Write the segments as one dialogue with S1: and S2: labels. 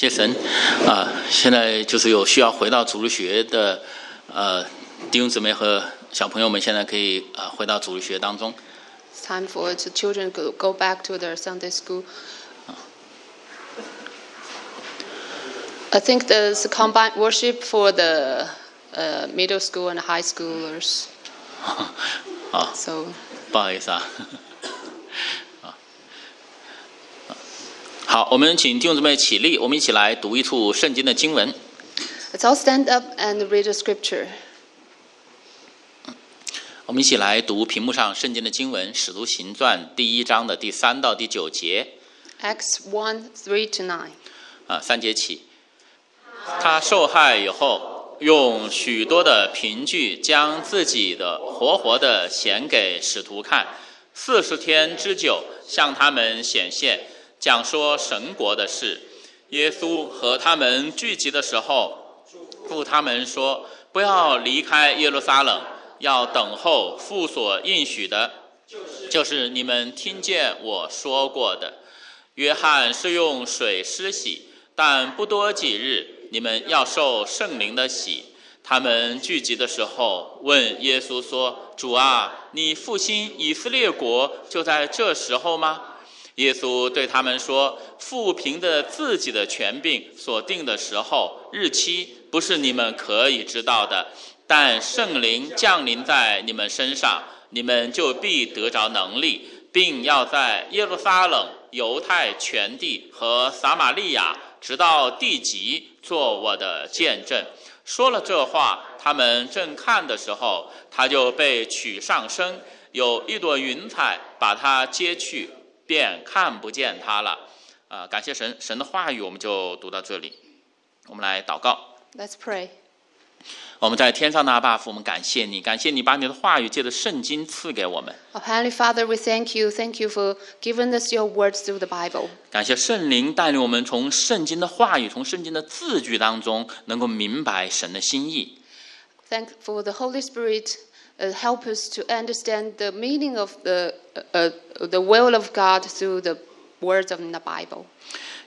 S1: 谢神啊、现在就是有需要回到主日学的呃弟兄姊妹和小朋友们，现在可以啊、回到主日学当中。
S2: It's time for the children to go back to their Sunday school. I think there's a combined worship for the uh, middle school and high schoolers.
S1: 啊
S2: ，So
S1: 不好意思啊。啊好，我们请弟兄姊妹起立，我们一起来读一处圣经的经文。
S2: let's all stand up and read the scripture.
S1: 我们一起来读屏幕上圣经的经文，《使徒行传》第一章的第三到第九节。
S2: Acts one to nine
S1: 啊，三节起，他受害以后，用许多的凭据将自己的活活的显给使徒看，四十天之久向他们显现，讲说神国的事。耶稣和他们聚集的时候，父他们说：不要离开耶路撒冷，要等候父所应许的，就是你们听见我说过的。约翰是用水施洗，但不多几日，你们要受圣灵的洗。他们聚集的时候，问耶稣说：“主啊，你复兴以色列国就在这时候吗？”耶稣对他们说：“富凭的自己的权柄所定的时候、日期，不是你们可以知道的。但圣灵降临在你们身上，你们就必得着能力，并要在耶路撒冷、犹太全地和撒玛利亚，直到地极，做我的见证。”说了这话，他们正看的时候，他就被取上升，有一朵云彩把他接去，便看不见他了。啊、感谢神，神的话语我们就读到这里。我们来祷告。
S2: Let's pray.
S1: 我们在天上的阿爸父，我们感谢你，感谢你把你的话语借着圣经赐给我们
S2: ，Our Heavenly Father, we thank you. Thank you for giving us your words through the Bible.
S1: 感谢圣灵带领我们从圣经的话语、从圣经的字句当中，能够明白神的心意。
S2: Thank for the Holy Spirit. Uh, help us to understand the meaning of the uh, uh, the will of God through the words of the Bible.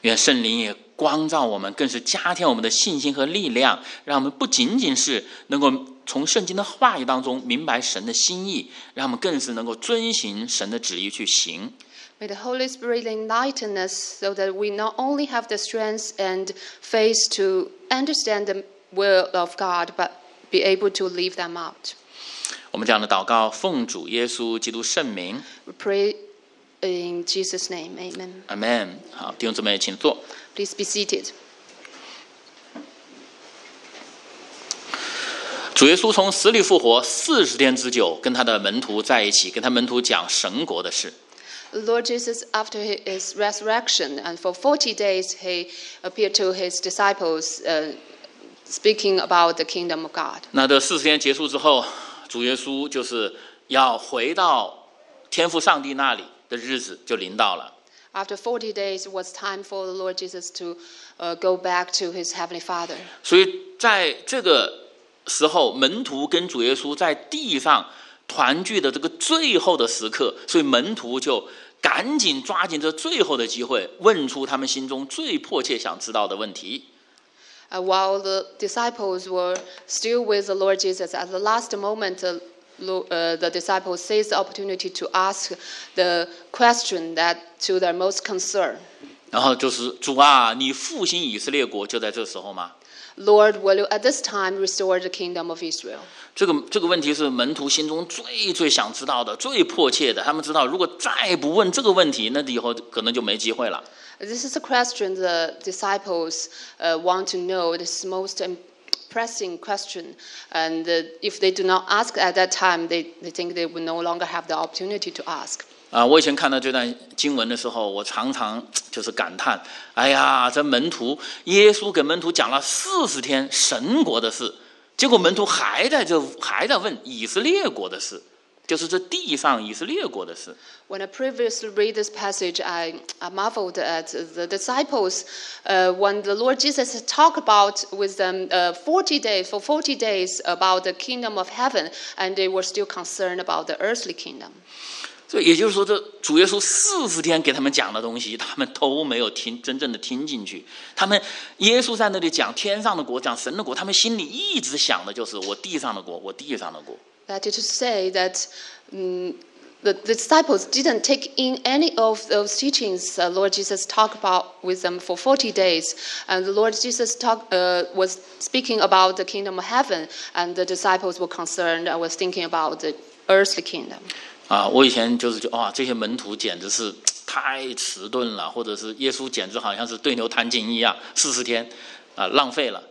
S1: 愿圣灵也光照我们，更是加添我们的信心和力量，让我们不仅仅是能够从圣经的话语当中明白神的心意，让我们更是能够遵行神的旨意去行。
S2: May the Holy Spirit enlighten us so that we not only have the strength and faith to understand the will of God, but be able to live them out.
S1: 我们这样的祷告，奉主耶稣基督圣名
S2: ，We pray in Jesus' name. Amen.
S1: Amen。好，弟兄姊妹，请坐。
S2: Please be seated.
S1: 主耶稣从死里复活四十天之久，跟他的门徒在一起，跟他门徒讲神国的事。
S2: Lord Jesus, after his resurrection, and for forty days, he appeared to his disciples, uh, speaking about the kingdom of God.
S1: 那这四十天结束之后，主耶稣就是要回到天父上帝那里的日子就临到了。
S2: After forty days, was time for the Lord Jesus to uh, go back to his heavenly Father.
S1: 所以在这个时候，门徒跟主耶稣在地上团聚的这个最后的时刻，所以门徒就赶紧抓紧这最后的机会，问出他们心中最迫切想知道的问题。
S2: Uh, while the disciples were still with the Lord Jesus, at the last moment, uh, Lo- uh, the disciples seized the opportunity to ask the question that to their most concern.
S1: 然后就是主啊，你复兴以色列国就在这时候吗？
S2: Lord, will you at this time restore the kingdom of Israel?
S1: 这个这个问题是门徒心中最最想知道的、最迫切的。他们知道，如果再不问这个问题，那以后可能就没机会了。
S2: This is a question the disciples uh, want to know. This is most um, pressing question. And uh, if they do not ask at that time, they, they think they will no longer have the opportunity to ask.
S1: 啊，我以前看到这段经文的时候，我常常就是感叹：哎呀，这门徒，耶稣给门徒讲了四十天神国的事，结果门徒还在这还在问以色列国的事，就是这地上以色列国的事。
S2: When I previously read this passage, I, I marveled at the disciples uh, when the Lord Jesus talked about with them uh, 40 days, for forty days about the kingdom of heaven, and they were still concerned about the earthly kingdom.
S1: 所以也就是说，这主耶稣四十天给他们讲的东西，他们都没有听真正的听进去。他们耶稣在那里讲天上的国，讲神的国，他们心里一直想的就是我地上的国，我地上的国。
S2: That is to say that mm, the, the disciples didn't take in any of those teachings uh, Lord Jesus talked about with them for 40 days. And the Lord Jesus talk, uh, was speaking about the kingdom of heaven, and the disciples were concerned and was thinking about the earthly kingdom.
S1: 啊，我以前就是觉得哇，这些门徒简直是太迟钝了，或者是耶稣简直好像是对牛弹琴一样，四十天啊浪费了。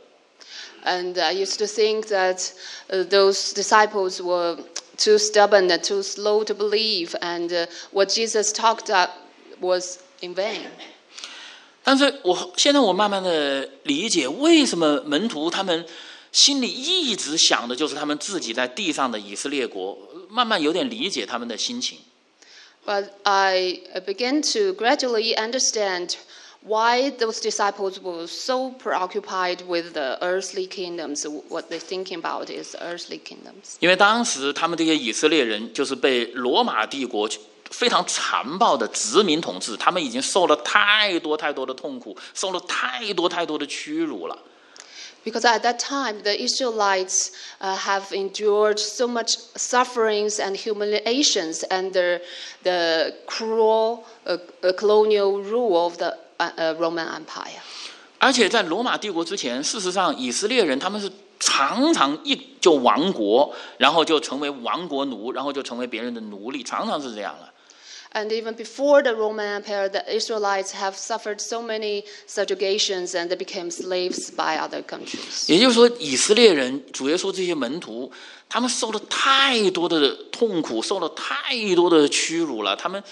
S2: And I used to think that uh, those disciples were too stubborn and too slow to believe, and uh, what Jesus talked about was in vain.
S1: 但是我现在我慢慢的理解，为什么门徒他们心里一直想的就是他们自己在地上的以色列国，慢慢有点理解他们的心情。
S2: But I uh, began to gradually understand why those disciples were so preoccupied with the earthly kingdoms. What they're thinking about is earthly kingdoms.
S1: 因为当时他们这些以色列人就是被罗马帝国非常残暴的殖民统治，他们已经受了太多太多的痛苦，受了太多太多的屈辱了。
S2: Because at that time, the Israelites uh, have endured so much sufferings and humiliations under the cruel uh, uh, colonial rule of the uh, uh, Roman Empire.
S1: 而且在罗马帝国之前，事实上以色列人他们是常常一就亡国，然后就成为亡国奴，然后就成为别人的奴隶，常常是这样的。
S2: And even before the Roman Empire, the Israelites have suffered so many subjugations and they became slaves by other countries.
S1: 也就是说，以色列人主耶稣这些门徒，他们受了太多的痛苦，受了太多的屈辱了。他们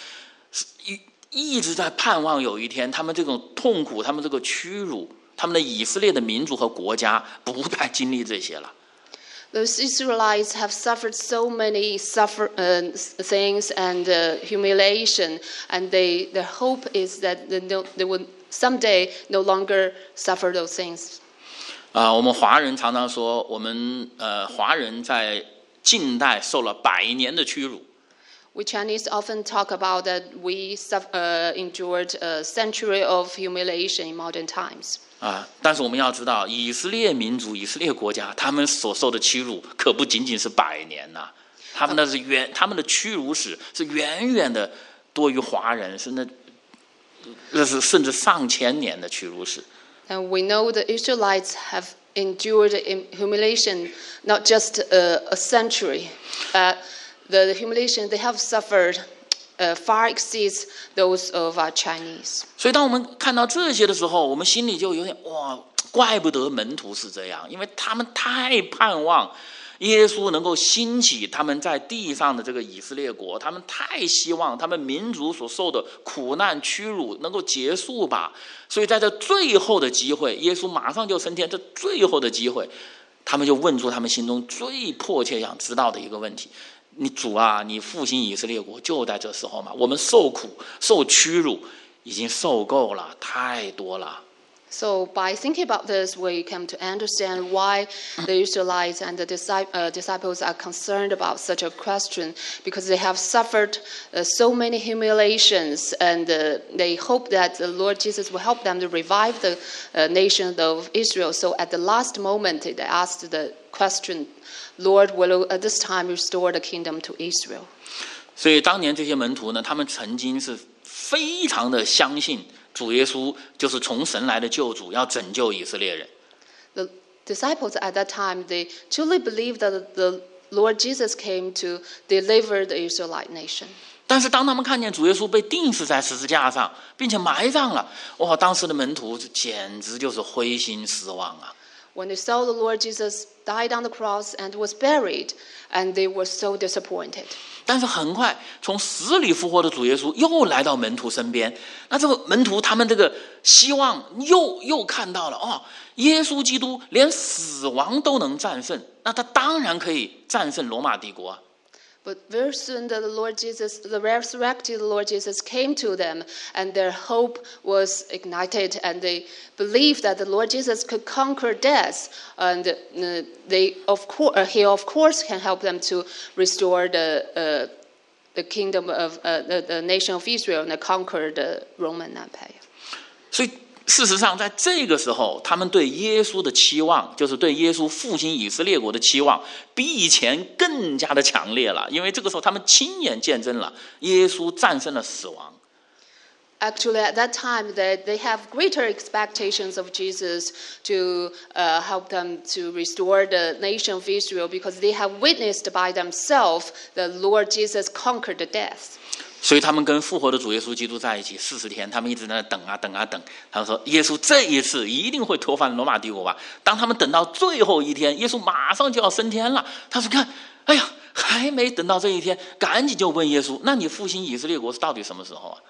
S1: 是一一直在盼望有一天，他们这种痛苦，他们这个屈辱，他们的以色列的民族和国家不再经历这些了。
S2: Those Israelites have suffered so many suffer, uh, things and uh, humiliation, and they, their hope is that they, no, they will someday no longer suffer those things.
S1: 啊、我们华人常常说，我们呃华人在近代受了百年的屈辱。
S2: We Chinese often talk about that we suf- uh, endured a century of humiliation in modern times.
S1: 啊！但是我们要知道，以色列民族、以色列国家，他们所受的屈辱可不仅仅是百年呐、他们那是远，他们的屈辱史是远远的多于华人，是那那是甚至上千年的屈辱史。
S2: And we know the Israelites have endured in- humiliation not just uh, a century. Uh, the humiliation they have suffered Uh, far exceeds those of our Chinese.
S1: 所以，当我们看到这些的时候，我们心里就有点哇，怪不得门徒是这样，因为他们太盼望耶稣能够兴起他们在地上的这个以色列国，他们太希望他们民族所受的苦难屈辱能够结束吧。所以，在这最后的机会，耶稣马上就升天，这最后的机会，他们就问出他们心中最迫切想知道的一个问题。你主啊，你复兴以色列国就在这时候嘛？我们受苦、受屈辱已经受够了，太多了。
S2: So, by thinking about this, we come to understand why the Israelites and the disci- uh, disciples are concerned about such a question because they have suffered uh, so many humiliations and uh, they hope that the Lord Jesus will help them to revive the uh, nation of Israel. So, at the last moment, they asked the question Lord, will at this time restore the kingdom to Israel?
S1: 所以当年这些门徒呢，他们曾经是非常的相信主耶稣就是从神来的救主，要拯救以色列人。
S2: The disciples at that time, they truly believed that the Lord Jesus came to deliver the Israelite nation.
S1: 但是当他们看见主耶稣被钉死在十字架上，并且埋葬了，哇！当时的门徒简直就是灰心失望啊！
S2: When they saw the Lord Jesus died on the cross and was buried, and they were so disappointed.
S1: 但是很快，从死里复活的主耶稣又来到门徒身边，那这个门徒他们这个希望又又看到了哦，耶稣基督连死亡都能战胜，那他当然可以战胜罗马帝国！
S2: But very soon, the Lord Jesus, the resurrected Lord Jesus, came to them, and their hope was ignited, and they believed that the Lord Jesus could conquer death, and uh, they, of course, uh, He of course can help them to restore the uh, the kingdom of uh, the, the nation of Israel and conquer the Roman Empire.
S1: 所以事实上，在这个时候，他们对耶稣的期望，就是对耶稣复兴以色列国的期望，比以前更加的强烈了。因为这个时候，他们亲眼见证了耶稣战胜了死亡。
S2: Actually, at that time, they, they have greater expectations of Jesus to uh, help them to restore the nation of Israel because they have witnessed by themselves the Lord Jesus conquered the death.
S1: 所以他们跟复活的主耶稣基督在一起四十天，他们一直在那等啊等啊等。他们说，耶稣这一次一定会推翻罗马帝国吧？当他们等到最后一天，耶稣马上就要升天了。他说：“看，哎呀，还没等到这一天，赶紧就问耶稣，那你复兴以色列国是到底什么时候啊？”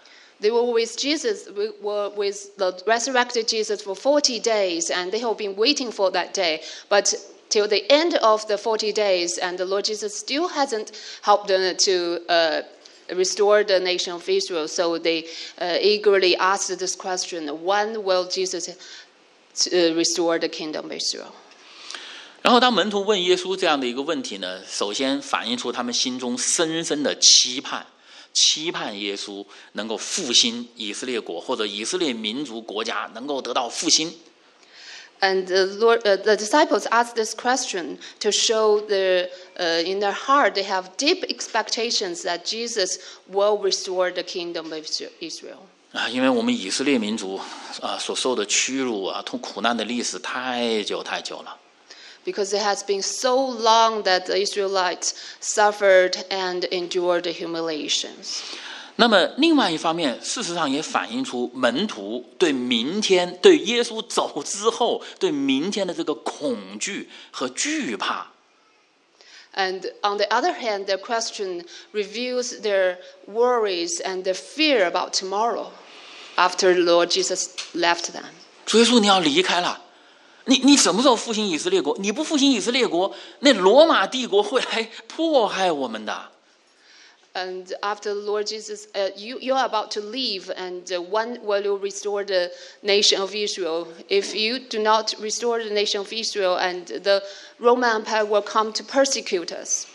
S2: They were with Jesus, we were with the resurrected Jesus for 40 days, and they have been waiting for that day. But till the end of the 40 days, and the Lord Jesus still hasn't helped them to uh, restore the nation of Israel. So they uh, eagerly asked this question when will Jesus uh, restore the kingdom of Israel?
S1: 然后当门徒问耶稣这样的一个问题呢，首先反映出他们心中深深的期盼。期盼耶稣能够复兴以色列国，或者以色列民族国家能够得到复兴。
S2: And the, Lord, uh, the disciples asked this question to show their, uh, in their heart they have deep expectations that Jesus will restore the kingdom of Israel.
S1: 啊，因为我们以色列民族啊所受的屈辱啊、痛苦难的历史太久太久了。
S2: Because it has been so long that the Israelites suffered and endured the humiliations.
S1: 那么，另外一方面，事实上也反映出门徒对明天、对耶稣走之后、对明天的这个恐惧和惧怕。
S2: And on the other hand, the question reveals their worries and their fear about tomorrow after Lord Jesus left them.
S1: 主耶稣，你要离开了，你你什么时候复兴以色列国？你不复兴以色列国，那罗马帝国会来迫害我们的。
S2: And after the Lord Jesus, uh, you, you are about to leave, and uh, when will you restore the nation of Israel? If you do not restore the nation of Israel, and the Roman Empire will come to persecute us.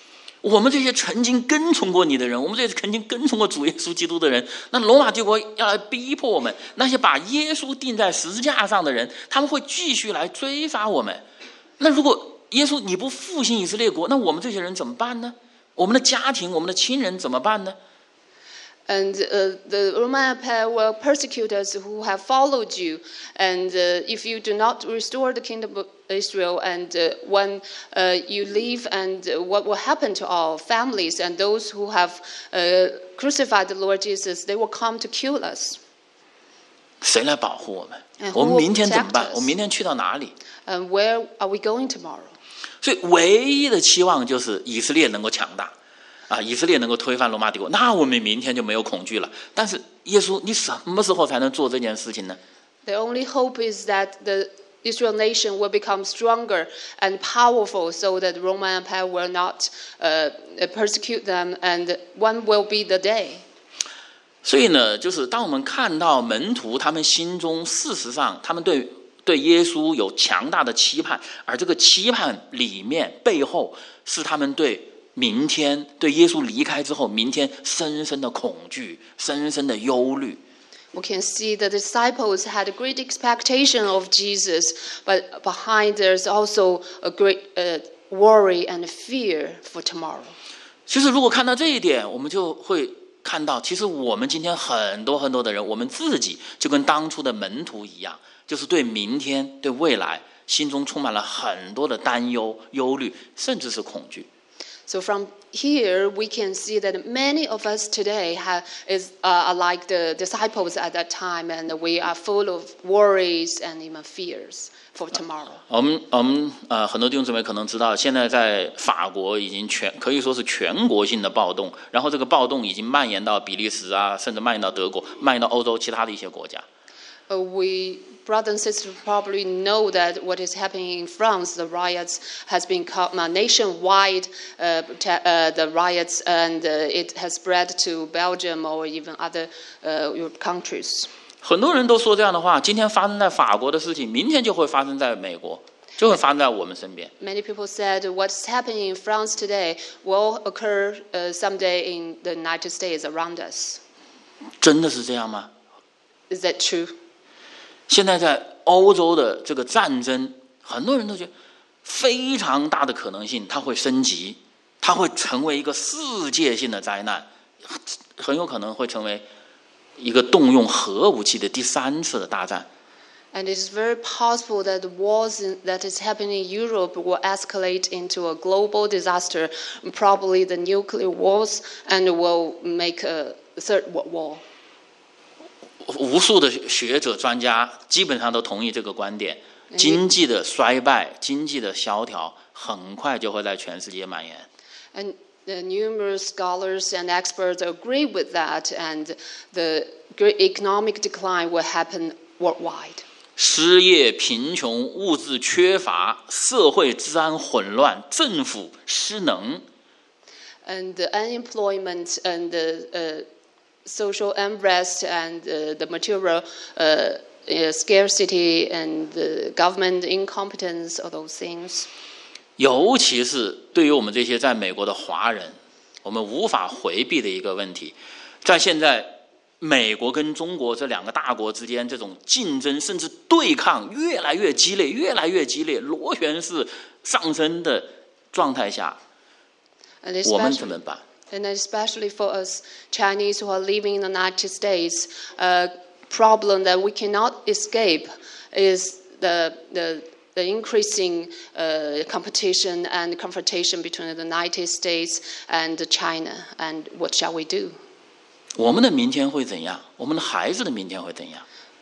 S1: 我们这些曾经跟从过你的人，我们这些曾经跟从过主耶稣基督的人，那罗马帝国要来逼迫我们，那些把耶稣钉在十字架上的人，他们会继续来追杀我们。那如果耶稣你不复兴以色列国，那我们这些人怎么办呢？ 我们的家庭、我们的亲人怎么办呢？
S2: And uh, the Roman Empire will persecute us who have followed you. And uh, if you do not restore the kingdom of Israel, and uh, when uh, you leave, and uh, what will happen to our families and those who have uh, crucified the Lord Jesus, they will come to kill us.
S1: 谁来保护我们
S2: And？who
S1: 我们
S2: will
S1: 明天怎么
S2: protect
S1: 办
S2: us?？
S1: 我们明天去到哪里？
S2: And where are we going tomorrow?
S1: 所以唯一的期望就是以色列能够强大，啊，以色列能够推翻罗马帝国，那我们明天就没有恐惧了。但是耶稣，你什么时候才能做这件事情呢
S2: ？The only hope is that the Israel nation will become stronger and powerful so that Roman Empire will not uh, persecute them, and when will be the day?
S1: 所以呢，就是当我们看到门徒他们心中事实上他们对对耶稣有强大的期盼，而这个期盼里面背后是他们对明天对耶稣离开之后明天深深的恐惧、深深的忧虑。
S2: We can see the disciples had a great expectation of Jesus, but behind there's also a great uh, worry and fear for tomorrow.
S1: 其实，如果看到这一点，我们就会看到，其实我们今天很多很多的人，我们自己就跟当初的门徒一样，就是对明天、对未来，心中充满了很多的担忧、忧虑，甚至是恐惧。
S2: So from here, we can see that many of us today have, is, uh, are like the disciples at that time, and we are full of worries and even fears for tomorrow.
S1: 我们我们呃，很多弟兄姊妹可能知道，现在在法国已经全可以说是全国性的暴动，然后这个暴动已经蔓延到比利时啊，甚至蔓延到德国，蔓延到欧洲其他的一些国家。
S2: Uh, we, brothers and sisters, probably know that what is happening in France, the riots has become uh, nationwide. Uh, ta- uh, the riots and uh, it has spread to Belgium or even other uh, Europe countries.
S1: 很多人都说这样的话，今天发生在法国的事情，明天就会发生在美国， 就会发生在我们身边。
S2: Many people said what's happening in France today will occur uh, someday in the United States around us.
S1: 真的是这样吗？
S2: Is that true?
S1: 现在在欧洲的这个战争，很多人都觉得非常大的可能性，它会升级，它会成为一个世界性的灾难，很有可能会成为一个动用核武器的第三次的大战。
S2: And it is very possible that the wars in, that is happening in Europe will escalate into a global disaster, probably the nuclear wars, and will make a third world war.
S1: 无数的学者专家基本上都同意这个观点：经济的衰败、经济的萧条，很快就会在全世界蔓延。
S2: And the numerous scholars and experts agree with that, and the economic decline will happen worldwide.
S1: 失业、贫穷、物质缺乏、社会治安混乱、政府失能
S2: ，And the unemployment and the uh, social unrest and uh, the material uh, uh, scarcity and the government incompetence, all those things.
S1: 尤其是对于我们这些在美国的华人，我们无法回避的一个问题，在现在美国跟中国这两个大国之间这种竞争甚至对抗越来越激烈、越来越激烈、螺旋式上升的状态下，我们怎么办？
S2: and especially for us Chinese who are living in the United States, a problem that we cannot escape is the, the, the increasing uh, competition and confrontation between the United States and China. And what shall we do?
S1: 我们的明天会怎样？我们的孩子的明天会怎样？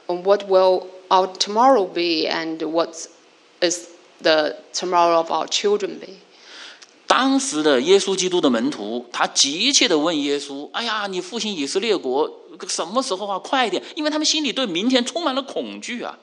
S2: And what will our tomorrow be, and what is the tomorrow of our children be?
S1: 当时的耶稣基督的门徒，他急切的问耶稣：“哎呀，你复兴以色列国什么时候啊？快一点！”因为他们心里对明天充满了恐惧啊。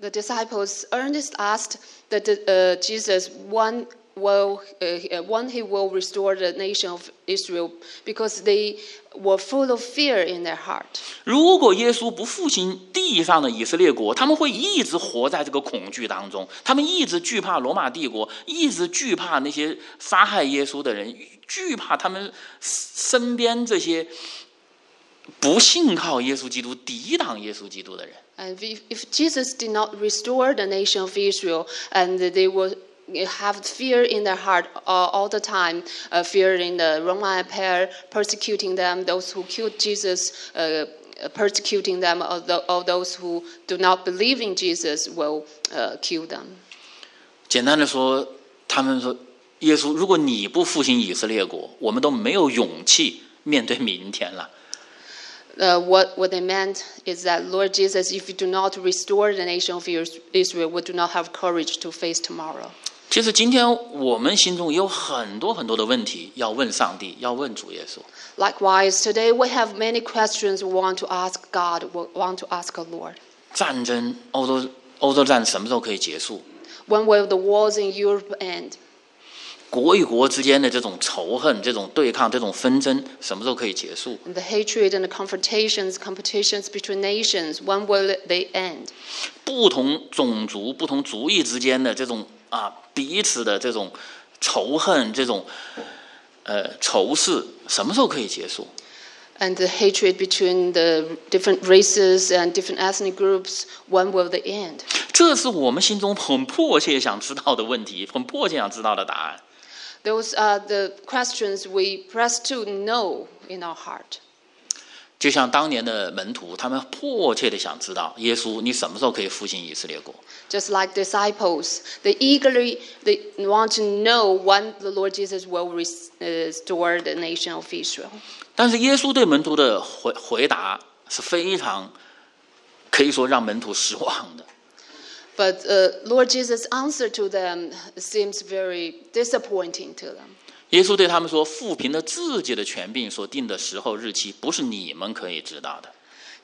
S2: The disciples earnest asked that uh, Jesus one will uh, one he will restore the nation of Israel because they were full of fear in their heart.
S1: 如果耶稣不复兴地上的以色列国，他们会一直活在这个恐惧当中，他们一直惧怕罗马帝国，一直惧怕那些杀害耶稣的人，惧怕他们身边这些不信靠耶稣基督、抵挡耶稣基督的人。
S2: And if, if Jesus did not restore the nation of Israel, and they will have fear in their heart all, all the time, uh, fear in the Roman Empire persecuting them, those who killed Jesus. Uh, Persecuting them, or, the, or those who do not believe in Jesus will uh, kill them.
S1: 简单的说，他们说：“耶稣，如果你不复兴以色列国，我们都没有勇气面对明天了。”
S2: Uh, what, what they meant is that, Lord Jesus, if you do not restore the nation of Is- Israel, we do not have courage to face tomorrow.
S1: 其实今天我们心中也有很多很多的问题要问上帝，要问主耶稣。
S2: Likewise, today we have many questions we want to ask God, we want to ask our Lord.
S1: 战争，欧洲欧洲战什么时候可以结束？
S2: When will the wars in Europe end?
S1: 国与国之间的这种仇恨、这种对抗、这种纷争，什么时候可以结束？
S2: And the hatred and the confrontations, competitions between nations, when will they end?
S1: 不同种族、不同族裔之间的这种 啊彼此的这种仇恨、这种呃仇视，什么时候可以结束？
S2: And the hatred between the different races and different ethnic groups, when will they end?
S1: 这是我们心中很迫切想知道的问题，很迫切想知道的答案。
S2: Those are the questions we press to know in our heart.
S1: 就像当年的门徒，他们迫切的想知道耶稣，你什么时候可以复兴以色列国？
S2: Just like disciples, they eagerly they want to know when the Lord Jesus will res- uh, restore the nation of Israel.
S1: 但是耶稣对门徒的回回答是非常可以说让门徒失望的。
S2: But uh, Lord Jesus' answer to them seems very disappointing to them.
S1: 耶稣对他们说：“父凭着自己的权柄所定的时候日期，不是你们可以知道的。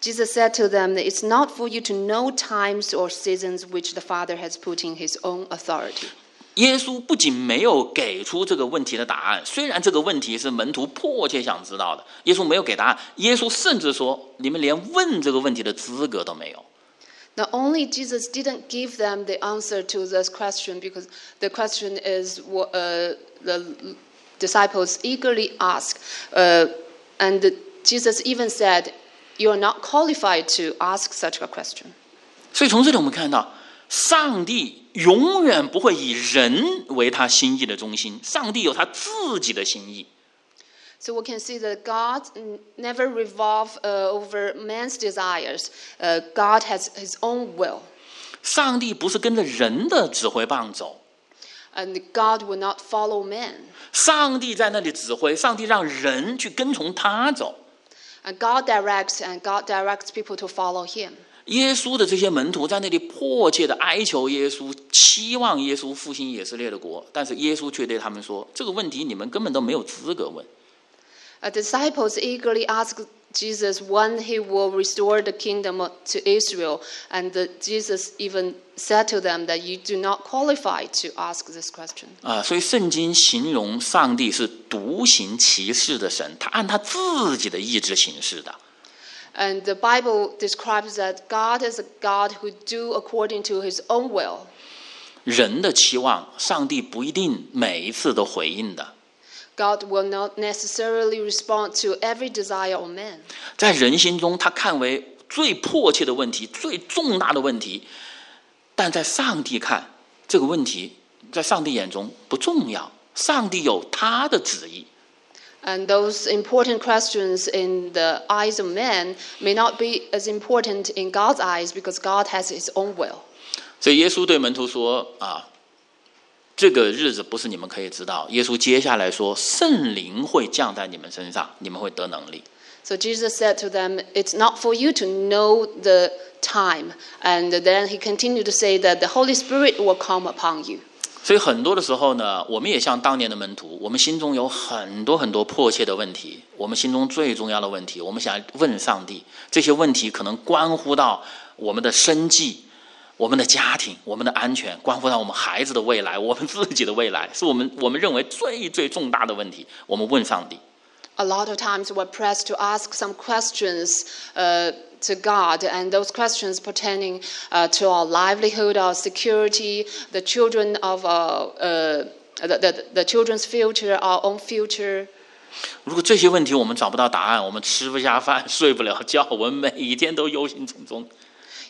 S2: Jesus said to them that it's not for you to know times or seasons which the Father has put in his own authority.
S1: 耶稣不仅没有给出这个问题的答案，虽然这个问题是门徒迫切想知道的，耶稣没有给答案。耶稣甚至说：“你们连问这个问题的资格都没有。
S2: Not only Jesus didn't give them the answer to this question because the question is what uh, the disciples eagerly ask, uh, and Jesus even said, "You are not qualified to ask such a question."
S1: 所以从这里我们看到，上帝永远不会以人为他心意的中心，上帝有他自己的心意。
S2: So we can see that God n- never revolve uh, over man's desires. Uh, God has His own will,
S1: 上帝不是跟着人的指挥棒走，
S2: and God will not follow man.
S1: 上帝在那里指挥，上帝让人去跟从他走。
S2: And God directs, and God directs people to follow Him.
S1: 耶稣的这些门徒在那里迫切的哀求耶稣，期望耶稣复兴以色列的国，但是耶稣却对他们说：“这个问题你们根本都没有资格问。
S2: Uh, disciples eagerly ask Jesus when He will restore the kingdom to Israel, and the, Jesus even said to them that you do not qualify to ask this question.
S1: 啊，所以圣经形容上帝是独行其事的神，他按他自己的意志行事的。
S2: And the Bible describes that God is a God who do according to His own will.
S1: 人的期望，上帝不一定每一次都回应的。
S2: God will not necessarily respond to every desire of man.
S1: 在人心中，他看为最迫切的问题、最重大的问题，但在上帝看，这个问题在上帝眼中不重要。上帝有他的旨意。
S2: And those important questions in the eyes of man may not be as important in God's eyes because God has His own will.
S1: 所以耶稣对门徒说：“啊， 这个日子不是你们可以知道。”耶稣接下来说：“圣灵会降在你们身上，你们会得能力。”
S2: So Jesus said to them, It's not for you to know the time. And then he continued to say that the Holy Spirit will come upon you.
S1: 所以很多的时候呢，我们也像当年的门徒，我们心中有很多很多迫切的问题，我们心中最重要的问题，我们想问上帝。这些问题可能关乎到我们的生计、我们的家庭、我们的安全，关乎到我们孩子的未来、我们自己的未来，是我们我们认为最最重大的问题。我们问上帝。
S2: A lot of times we're pressed to ask some questions uh, to God, and those questions pertaining uh, to our livelihood, our security, the children of our, uh, the, the, the children's future, our own future.
S1: 如果这些问题我们找不到答案，我们吃不下饭、睡不了觉，我们每一天都忧心忡忡。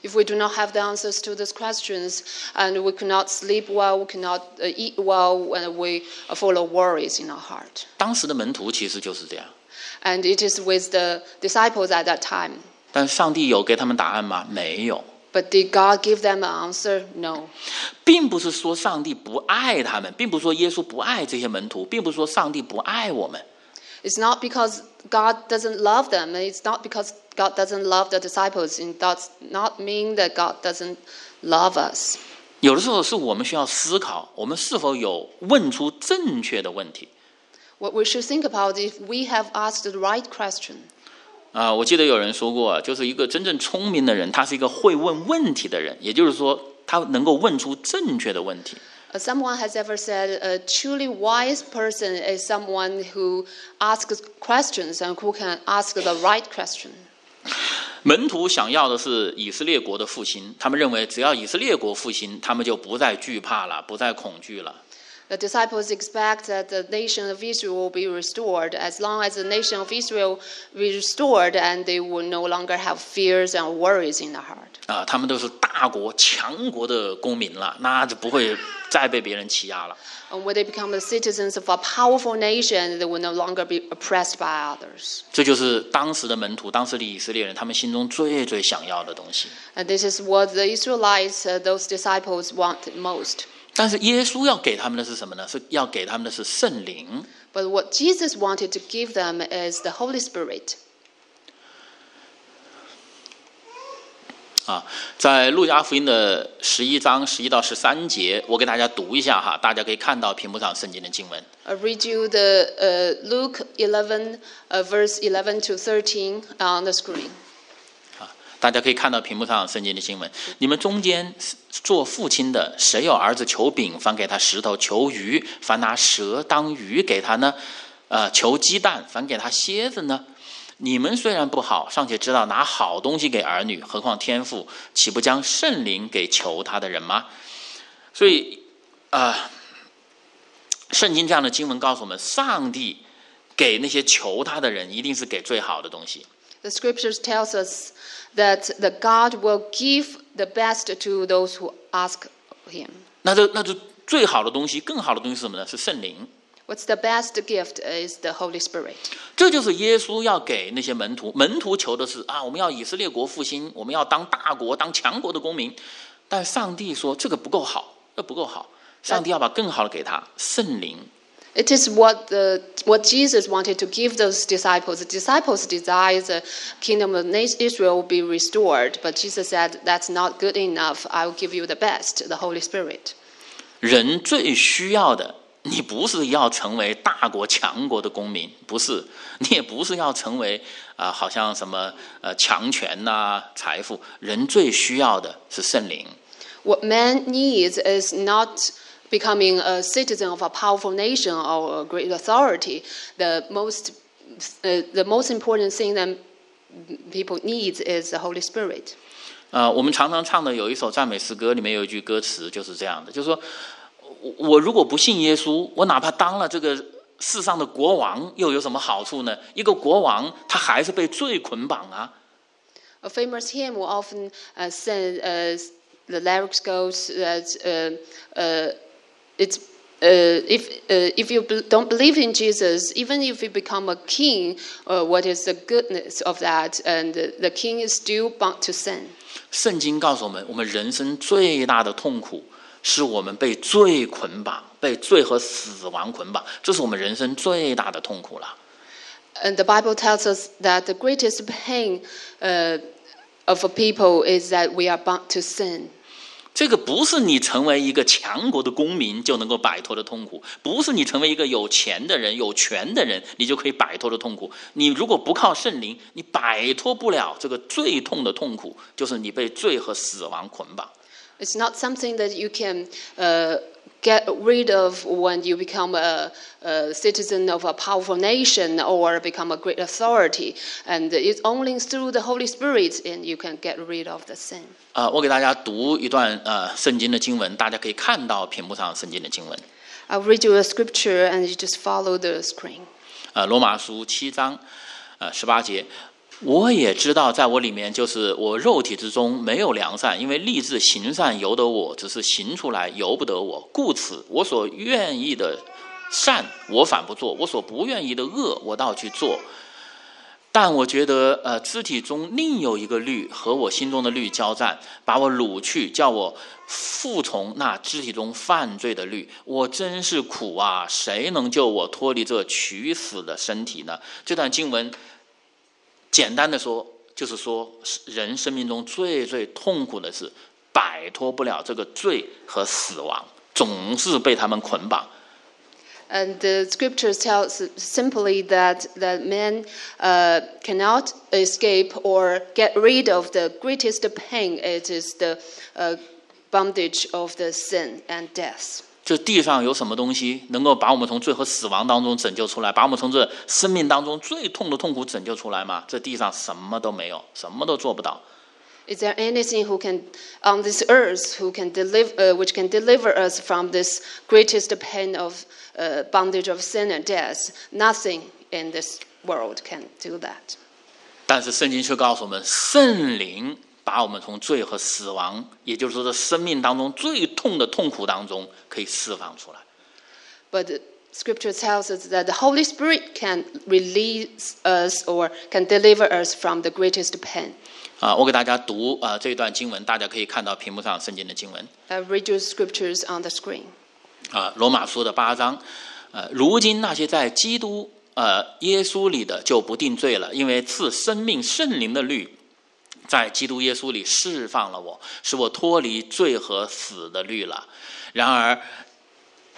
S2: If we do not have the answers to these questions, and we cannot sleep well, we cannot uh, eat well, and we are full of worries in our heart.
S1: 当时的门徒其实就是这样，
S2: And it is with the disciples at that time.
S1: 但上帝有给他们答案吗？没有。
S2: But did God give them an answer? No.
S1: 并不是说上帝不爱他们，并不是说耶稣不爱这些门徒，并不是说上帝不爱我们，
S2: It's not because God doesn't love them. and It's not because God doesn't love the disciples. It does not mean that God doesn't love us.
S1: 有的时候是我们需要思考，我们是否有问出正确的问题。
S2: What we should think about if we have asked the right question.
S1: 啊、我记得有人说过，就是一个真正聪明的人，他是一个会问问题的人，也就是说，他能够问出正确的问题。
S2: Uh, Someone has ever said a truly wise person is someone who asks questions and who can ask the right question.
S1: 门徒想要的是以色列国的复兴，他们认为只要以色列国复兴，他们就不再惧怕了，不再恐惧了。
S2: The disciples expect that the nation of Israel will be restored. As long as the nation of Israel be restored, and they will no longer have fears and worries in their heart.
S1: 啊，他们都是大国强国的公民了，那就不会再被别人欺压了。
S2: And when they become the citizens of a powerful nation, they will no longer be oppressed by others.
S1: 这就是当时的门徒，当时的以色列人，他们心中最最想要的东西。
S2: And this is what the Israelites, uh, those disciples, wanted most.
S1: 但是耶稣要给他们的是什么呢？是要给他们的是圣灵。
S2: But what Jesus wanted to give them is the Holy Spirit.
S1: 啊，在路加福音的十一章十一到十三节，我给大家读一下哈，大家可以看到屏幕上圣经的经文。
S2: I read you the uh, Luke 11, uh, verse 11 to 13 on the screen.
S1: 大家可以看到屏幕上圣经的新闻。你们中间做父亲的，谁有儿子求饼，反给他石头；求鱼，反拿蛇当鱼给他呢？呃，求鸡蛋，反给他蝎子呢？你们虽然不好，尚且知道拿好东西给儿女，何况天父岂不将圣灵给求他的人吗？所以，啊、圣经这样的经文告诉我们，上帝给那些求他的人，一定是给最好的东西。
S2: The scriptures tells us that the God will give the best to those who ask him.
S1: 那这那这最好的东西，更好的东西是什么呢？是圣灵。
S2: What's the best gift is the Holy Spirit.
S1: 这就是耶稣要给那些门徒，门徒求的是啊，我们要以色列国复兴，我们要当大国、当强国的公民。但上帝说这个不够好，这不够好，上帝要把更好的给他，圣灵。
S2: It is what the what Jesus wanted to give those disciples. The disciples desire the kingdom of na- Israel will be restored, but Jesus said that's not good enough. I will give you the best, the Holy Spirit.
S1: 人最需要的，你不是要成为大国强国的公民，不是，你也不是要成为啊、好像什么呃强权呐、财富。人最需要的是圣灵。
S2: What man needs is not becoming a citizen of a powerful nation or a great authority. The most uh, the most important thing that people need is the Holy Spirit.
S1: 呃，我们常常唱的有一首赞美诗歌，里面有一句歌词就是这样的，就是说，我我如果不信耶稣，我哪怕当了这个世上的国王，又有什么好处呢？一个国王他还是被罪捆绑啊。
S2: A famous hymn will often uh, sing, uh, the lyrics goes that uh, uh, it's uh, if uh, if you be- don't believe in Jesus, even if you become a king, uh, what is the goodness of that? And the, the king is still bound to sin.
S1: 圣经告诉我们，我们人生最大的痛苦是我们被罪捆绑，被罪和死亡捆绑，这是我们人生最大的痛苦了。
S2: And the Bible tells us that the greatest pain uh, of a people is that we are bound to sin.
S1: 这个不是你成为一个强国的公民就能够摆脱的痛苦，不是你成为一个有钱的人、有权的人，你就可以摆脱的痛苦。你如果不靠圣灵，你摆脱不了这个最痛的痛苦，就是你被罪和死亡捆绑。
S2: It's not something that you can uh, get rid of when you become a, a citizen of a powerful nation or become a great authority. And it's only through the Holy Spirit and you can get rid of the sin.
S1: 啊、我给大家读一段呃圣经的经文，大家可以看到屏幕上圣经的经文。
S2: I'll read you a scripture and you just follow the screen.
S1: 呃，罗马书七章，呃十八节， 我也知道，在我里面就是我肉体之中没有良善，因为立志行善由得我，只是行出来由不得我。故此，我所愿意的善，我反不做；我所不愿意的恶，我倒去做。但我觉得，呃，肢体中另有一个律和我心中的律交战，把我掳去，叫我服从那肢体中犯罪的律。我真是苦啊！谁能救我脱离这取死的身体呢？这段经文，简单的说，就是说，人生命中最最痛苦的是摆脱不了这个罪和死亡，总是被他们捆绑。
S2: And the scriptures tell us simply that, that man uh, cannot escape or get rid of the greatest pain. It is the uh, bondage of the sin and death.
S1: 这地上有什么东西能够把我们从罪和死亡当中拯救出来，把我们从这生命当中最痛的痛苦拯救出来吗？这地上什么都没有，什么都做不到。
S2: Is there anything who can on this earth who can deliver, uh, which can deliver us from this greatest pain of uh, bondage of sin and death? Nothing in this world can do that.
S1: 但是圣经却告诉我们，圣灵 把我们从罪和死亡，也就是说，这生命当中最痛的痛苦当中，可以释放出来。
S2: But Scripture tells us that the Holy Spirit can release us or can deliver us from the greatest pain.
S1: 啊，我给大家读啊这一段经文，大家可以看到屏幕上圣经的经文
S2: I read you scriptures on the screen.
S1: 啊，罗马书的八章，呃，如今那些在基督呃耶稣里的就不定罪了，因为赐生命圣灵的律在基督耶稣里释放了我，使我脱离罪和死的律了。然而，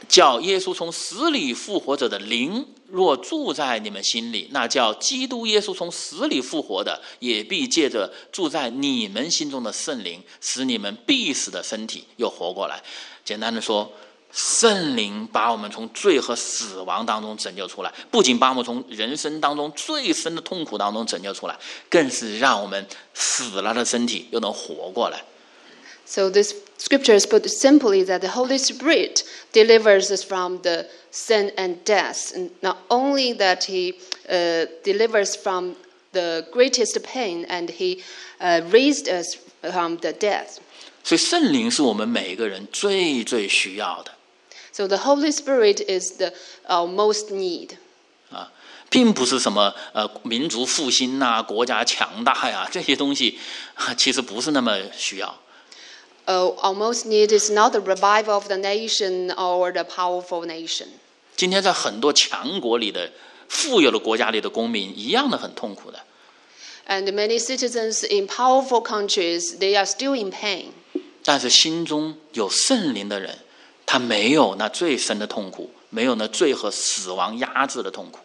S1: 叫耶稣从死里复活者的灵若住在你们心里，那叫基督耶稣从死里复活的，也必借着住在你们心中的圣灵，使你们必死的身体又活过来。简单的说，圣灵把我们从罪和死亡当中拯救出来，不仅把我们从人生当中最深的痛苦当中拯救出来，更是让我们死了的身体又能活过来。
S2: So this scripture is put simply that the Holy Spirit delivers us from the sin and death, and not only that He uh, delivers from the greatest pain, and He uh, raised us from the death.
S1: 所以圣灵是我们每一个人最最需要的
S2: So the Holy Spirit is the our most need.
S1: 啊，并不是什么呃民族复兴呐、国家强大呀这些东西，啊其实不是那么需要。
S2: Uh, our most need is not the revival of the nation or the powerful nation.
S1: 今天在很多强国里的富有的国家里的公民一样的很痛苦的。
S2: And many citizens in powerful countries, they are still in pain.
S1: 但是心中有圣灵的人， 他没有那最深的痛苦，没有那罪和死亡压制的痛苦。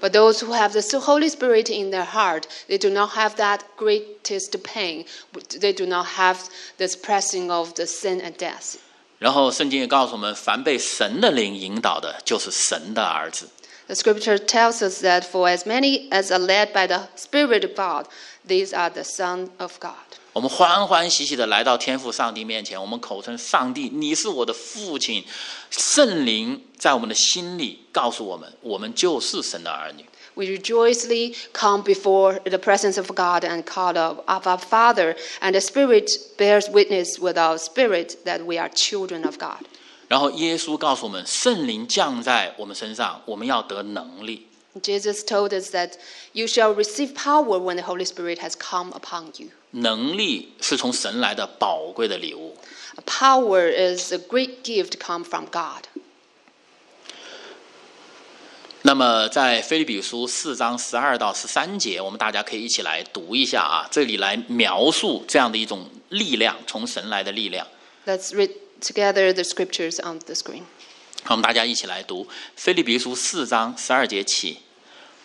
S2: But those who have the Holy Spirit in their heart, they do not have that greatest pain. They do not have this pressing of the sin and death.
S1: 然后圣经也告诉我们，凡被神的灵引导的，就是神的儿子。
S2: The scripture tells us that for as many as are led by the Spirit of God, these are the Son of God.
S1: 我们欢欢喜喜的来到天父上帝面前，我们口称上帝，你是我的父亲。圣灵在我们的心里告诉我们，我们就是神的儿女。
S2: We rejoicefully come before the presence of God and call of our Father, and the Spirit bears witness with our spirit that we are children of God.
S1: 然后耶稣告诉我们，圣灵降在我们身上，我们要得能力。
S2: Jesus told us that you shall receive power when the Holy Spirit has come upon you.
S1: 能力是从神来的宝贵的礼物。
S2: Power is a great gift come from God.
S1: 那么，在菲利比书四章十二到十三节，我们大家可以一起来读一下啊，这里来描述这样的一种力量，从神来的力量。
S2: Let's read together the scriptures on the screen.
S1: 好我们大家一起来读《菲利比书》四章十二节起。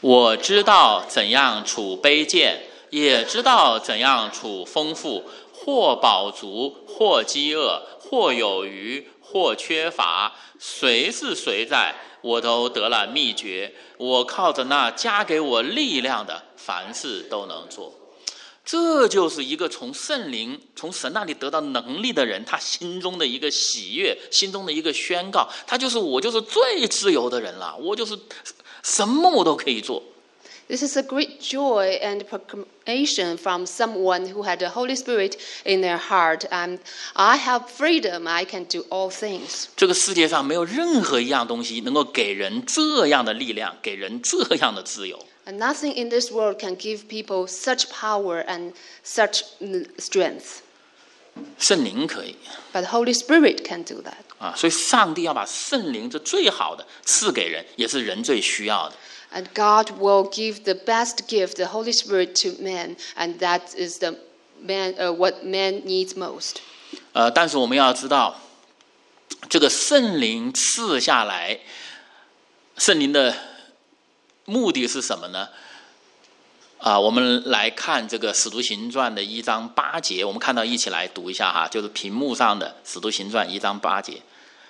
S1: 我知道怎样处卑贱， 也知道怎样处丰富，或饱足，或饥饿，或有余，或缺乏，谁是谁在，我都得了秘诀。我靠着那加给我力量的，凡事都能做。这就是一个从圣灵、从神那里得到能力的人，他心中的一个喜悦，心中的一个宣告。他就是我，就是最自由的人了，我就是什么我都可以做。
S2: This is a great joy and proclamation from someone who had the Holy Spirit in their heart. And I have freedom. I can do all things.
S1: 这个世界上没有任何一样东西能够给人这样的力量，给人这样的自由。
S2: And nothing in this world can give people such power and such mm, strength.
S1: 圣灵可以
S2: But the Holy Spirit can do that.
S1: 啊，所以上帝要把圣灵这最好的赐给人，也是人最需要的。
S2: And God will give the best gift, the Holy Spirit, to man, and that is the man, uh, what man needs most.
S1: 呃，但是我们要知道，这个圣灵赐下来，圣灵的目的是什么呢？啊，我们来看这个《使徒行传》的一章八节，我们看到一起来读一下哈，就是屏幕上的《使徒行传》一章八节。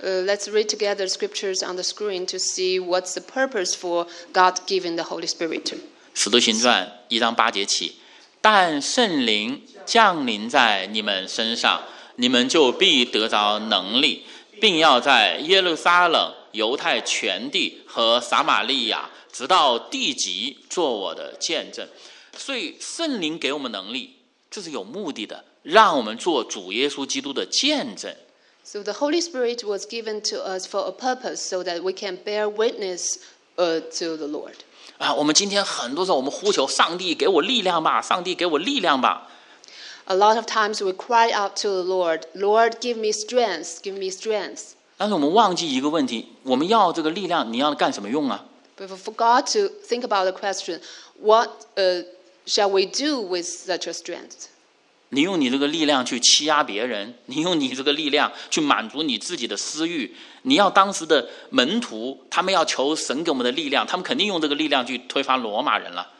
S2: Let's read together scriptures on the screen to see what's the purpose for God giving the Holy Spirit
S1: 使徒行传一章八节起，但圣灵降临在你们身上，你们就必得着能力，并要在耶路撒冷、犹太全地和撒玛利亚，直到地极，做我的见证。所以圣灵给我们能力，这是有目的的，让我们做主耶稣基督的见证。
S2: So the Holy Spirit was given to us for a purpose so that we can bear witness uh, to the Lord.
S1: 啊，我们今天很多时候我们呼求上帝给我力量吧，上帝给我力量吧。
S2: A lot of times we cry out to the Lord, Lord, give me strength, give me strength.
S1: 但是我们忘记一个问题：我们要这个力量，你要干什么用啊？
S2: But we forgot to think about the question, what uh, shall we do with such a strength?
S1: 你用你这个力量去欺压别人，你用你这个力量去满足你自己的私欲。你要当时的门徒，他们要求神给我们的力量，他们肯定用这个力量去推翻罗马人了。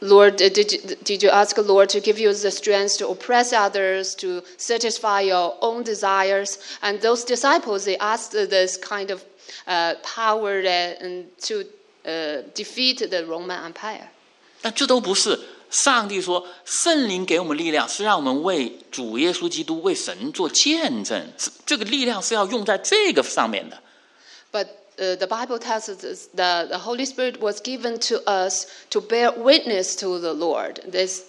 S2: Lord, uh, did you, did you ask the Lord to give you the strength to oppress others, to satisfy your own desires? And those disciples, they asked this kind of uh, power uh, and to uh, defeat the Roman Empire.
S1: 但这都不是。 上帝说，圣灵给我们力量，是让我们为主耶稣基督、为神做见证。是这个力量是要用在这个上面的。
S2: But uh, the Bible tells us that the Holy Spirit was given to us to bear witness to the Lord. This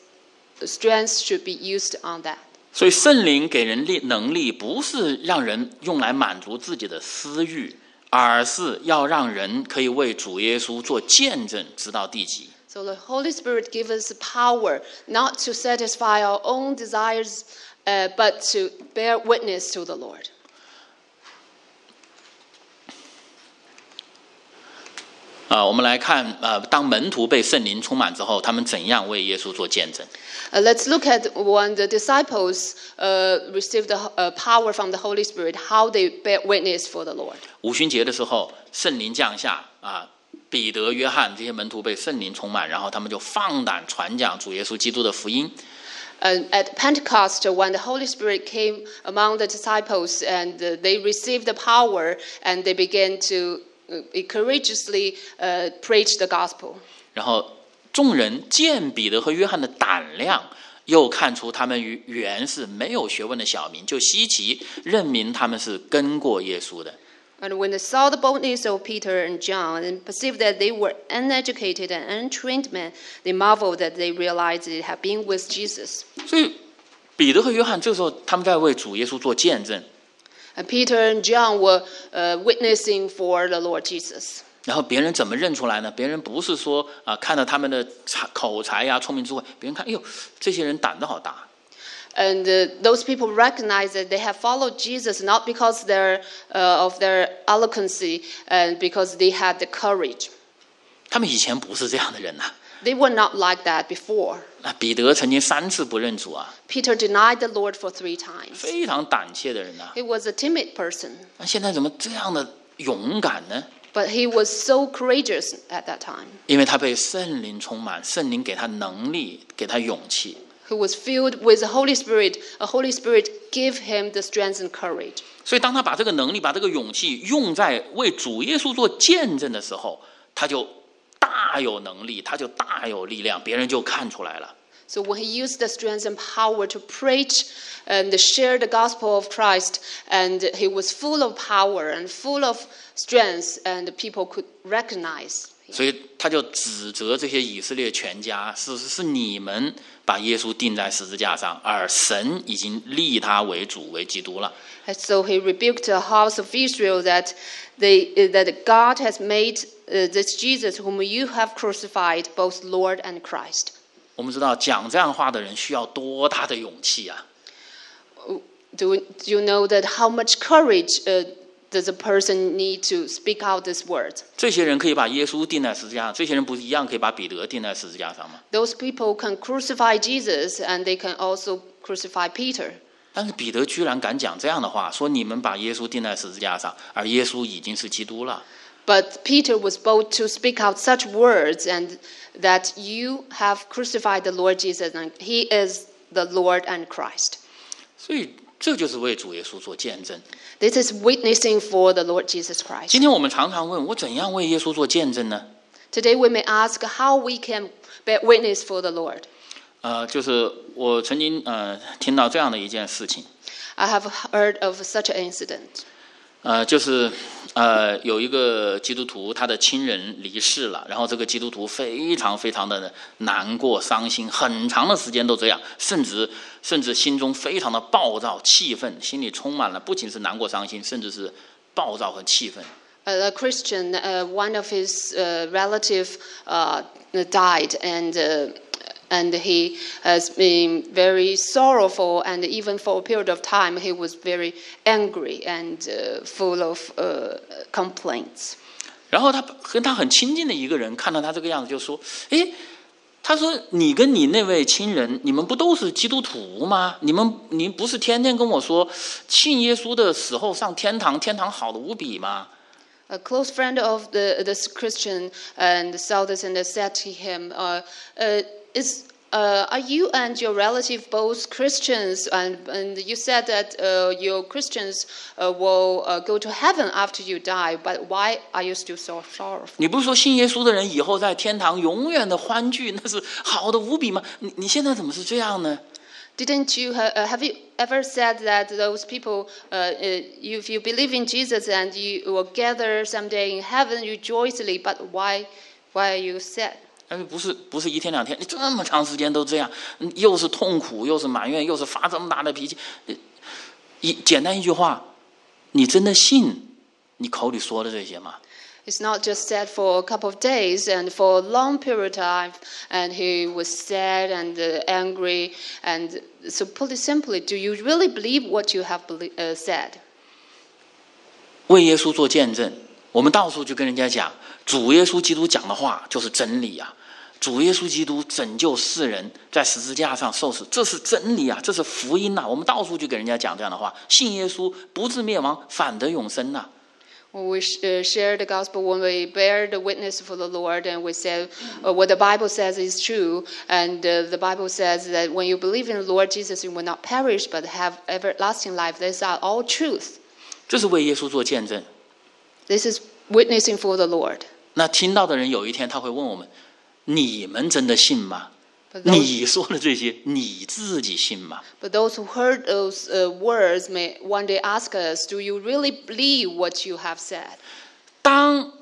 S2: strength should be used on that.
S1: 所以圣灵给人力能力，不是让人用来满足自己的私欲，而是要让人可以为主耶稣做见证，直到地极。
S2: So the Holy Spirit gives us power not to satisfy our own desires, uh, but to bear witness to the Lord.
S1: 啊、我们来看，呃，当门徒被圣灵充满之后，他们怎样为耶稣做见证？
S2: Uh, let's look at when the disciples uh, received the uh, power from the Holy Spirit, how they bear witness for the Lord.
S1: 五旬节的时候，圣灵降下啊， 彼得、约翰这些门徒被圣灵充满，然后他们就放胆传讲主耶稣基督的福音。
S2: And at Pentecost, when the Holy Spirit came among the disciples and uh, they received the power and they began to uh, courageously uh, preach the gospel.
S1: 然后众人见彼得和约翰的胆量，又看出他们与原是没有学问的小民，就稀奇，认明他们是跟过耶稣的。
S2: And when they saw the boldness of Peter and John and perceived that they were uneducated and untrained men, they marveled that they realized they had been with Jesus.
S1: 所以彼得和约翰这时候他们在为主耶稣做见证，
S2: And Peter and John were uh, witnessing for the Lord Jesus.
S1: 然后别人怎么认出来呢？别人不是说啊、看到他们的才口才呀、聪明智慧，别人看，哎呦，这些人胆子好大。
S2: And uh, those people recognize that they have followed Jesus not because they're, uh, of their eloquency and because they had the courage.
S1: 他们以前不是这样的人呐、
S2: They were not like that before.
S1: 那彼得曾经三次不认主啊，
S2: Peter denied the Lord for three times.
S1: 非常胆怯的人呐、
S2: He was a timid person,
S1: 那现在怎么这样的勇敢呢？
S2: but he was so courageous at that time.
S1: 因为他被圣灵充满，圣灵给他能力，给他勇气。
S2: He was filled with the Holy Spirit. A Holy Spirit gave him the strength and courage.
S1: 所以，当他把这个能力、把这个勇气用在为主耶稣做见证的时候，他就大有能力，他就大有力量，别人就看出来了。
S2: So when he used the strength and power to preach and share the gospel of Christ, and he was full of power and full of strength, and people could recognize. him.
S1: 所以他就指责这些以色列全家，是是你们把耶稣钉在十字架上，而神已经立他为主为基督了。
S2: And so he rebuked the house of Israel that they that God has made uh, this Jesus whom you have crucified both Lord and Christ.
S1: 我们知道讲这样话的人需要多大的勇气啊！
S2: Do, do you know that how much courage uh, does a person need to speak out this word?
S1: 这些人可以把耶稣钉在十字架上，这些人不是一样可以把彼得钉在十字架上吗？
S2: Those people can crucify Jesus and they can also crucify Peter.
S1: 但是彼得居然敢讲这样的话，说你们把耶稣钉在十字架上，而耶稣已经是基督了。
S2: But Peter was bold to speak out such words and that you have crucified the Lord Jesus and he is the Lord and Christ.
S1: 所以 这就是为主耶稣做见证。
S2: This is witnessing for the Lord Jesus Christ.
S1: 今天我们常常问我怎样为耶稣做见证呢？
S2: Today we may ask how we can bear witness for the Lord.
S1: 呃，就是我曾经呃听到这样的一件事情，
S2: I have heard of such an incident.
S1: 呃，就是 呃有一个基督徒他的亲人离世了，然后这个基督徒非常非常的难过、伤心，很长的时间都这样，甚至甚至心中非常的暴躁、气愤，心里充满了不仅是难过、伤心，甚至是暴躁和气愤。
S2: A Christian, uh, one of his uh, relative uh, died, and and he has been very sorrowful, and even for a period of time, he was very angry and uh, full of uh, complaints.
S1: 然后他跟他很亲近的一个人看到他这个样子，就说：“诶，他说你跟你那位亲人，你们不都是基督徒吗？你们您不是天天跟我说信耶稣的死后上天堂，天堂好的无比吗？
S2: A close friend of the, this Christian and saw this and said to him, uh, uh, is uh, are you and your relative both Christians? And, and you said that uh, your Christians uh, will uh, go to heaven after you die, but why are you still so sorrowful?
S1: 你不是说信耶稣的人以后在天堂永远的欢聚，那是好的无比吗？你你现在怎么是这样呢？
S2: Didn't you ha- uh, have you ever said that those people, if you believe in Jesus and you will gather someday in heaven rejoicingly, but why, why are you sad?
S1: 但是不是不是一天两天，你这么长时间都这样，又是痛苦，又是埋怨，又是发这么大的脾气。一简单一句话，你真的信你口里说的这些吗？
S2: It's not just sad for a couple of days and for a long period of time, and he was sad and uh, angry. And so, put it simply, do you really believe what you have belie- uh, said?
S1: 为耶稣做见证，我们到处去跟人家讲，主耶稣基督讲的话就是真理啊！主耶稣基督拯救世人，在十字架上受死，这是真理啊，这是福音呐、我们到处去给人家讲这样的话，信耶稣不至灭亡，反得永生呐、
S2: When we sh- uh, share the gospel, when we bear the witness for the Lord, and we say uh, what the Bible says is true, and uh, the Bible says that when you believe in the Lord Jesus, you will not perish but have everlasting life. These are all truth.
S1: 这是为耶稣做见证。
S2: This is witnessing for the Lord.
S1: 那听到的人有一天他会问我们：你们真的信吗？ 你说的这些，你自己信吗
S2: ？but those who heard those uh, words may one day ask us, Do you really believe what you have said?
S1: 当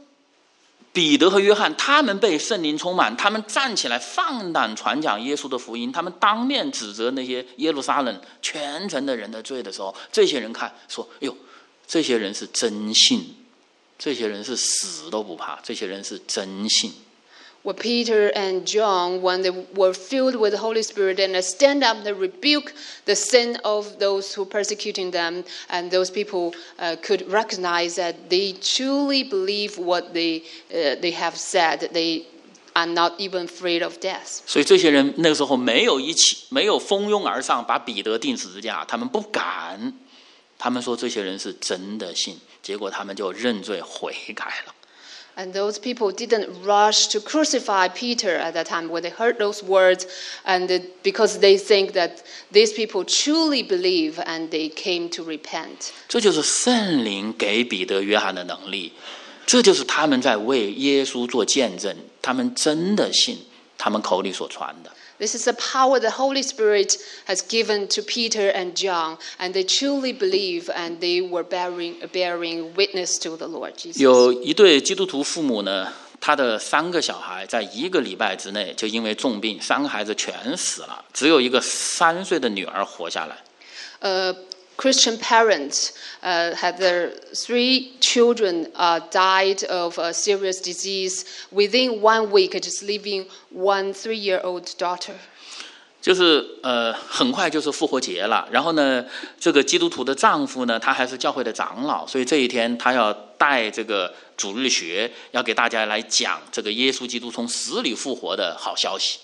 S1: 彼得和约翰他们被圣灵充满，他们站起来放胆传讲耶稣的福音，他们当面指责那些耶路撒冷全城的人的罪的时候，这些人看说：“哎呦，这些人是真信，这些人是死都不怕，这些人是真信。”
S2: When Peter and John, when they were filled with the Holy Spirit and stand up and rebuke the sin of those who persecuting them, and those people uh, could recognize that they truly believe what they, uh, they have said. They are not even afraid of death.
S1: 所以这些人那个时候没有一起，没有蜂拥而上把彼得钉十字架，他们不敢。他们说这些人是真的信，结果他们就认罪悔改了。
S2: And those people didn't rush to crucify Peter at that time when they heard those words, and it- because they think that these people truly believe and they came to repent.
S1: 这就是圣灵给彼得、约翰的能力，这就是他们在为耶稣做见证，他们真的信他们口里所传的。
S2: This is the power the Holy Spirit has given to Peter and John, and they truly believe and they were bearing, bearing witness to the Lord Jesus.
S1: 有一对基督徒父母呢，他的三个小孩在一个礼拜之内就因为重病，三个孩子全死了，只有一个三岁的女儿活下来。
S2: Uh, Christian parents uh, had their three children died of a serious disease within one week, just leaving one three-year-old daughter.
S1: 就是呃，很快就是复活节了。然后呢，这个基督徒的丈夫呢，他还是教会的长老，所以这一天他要带这个主日学，要给大家来讲这个耶稣基督从死里复活的好消息。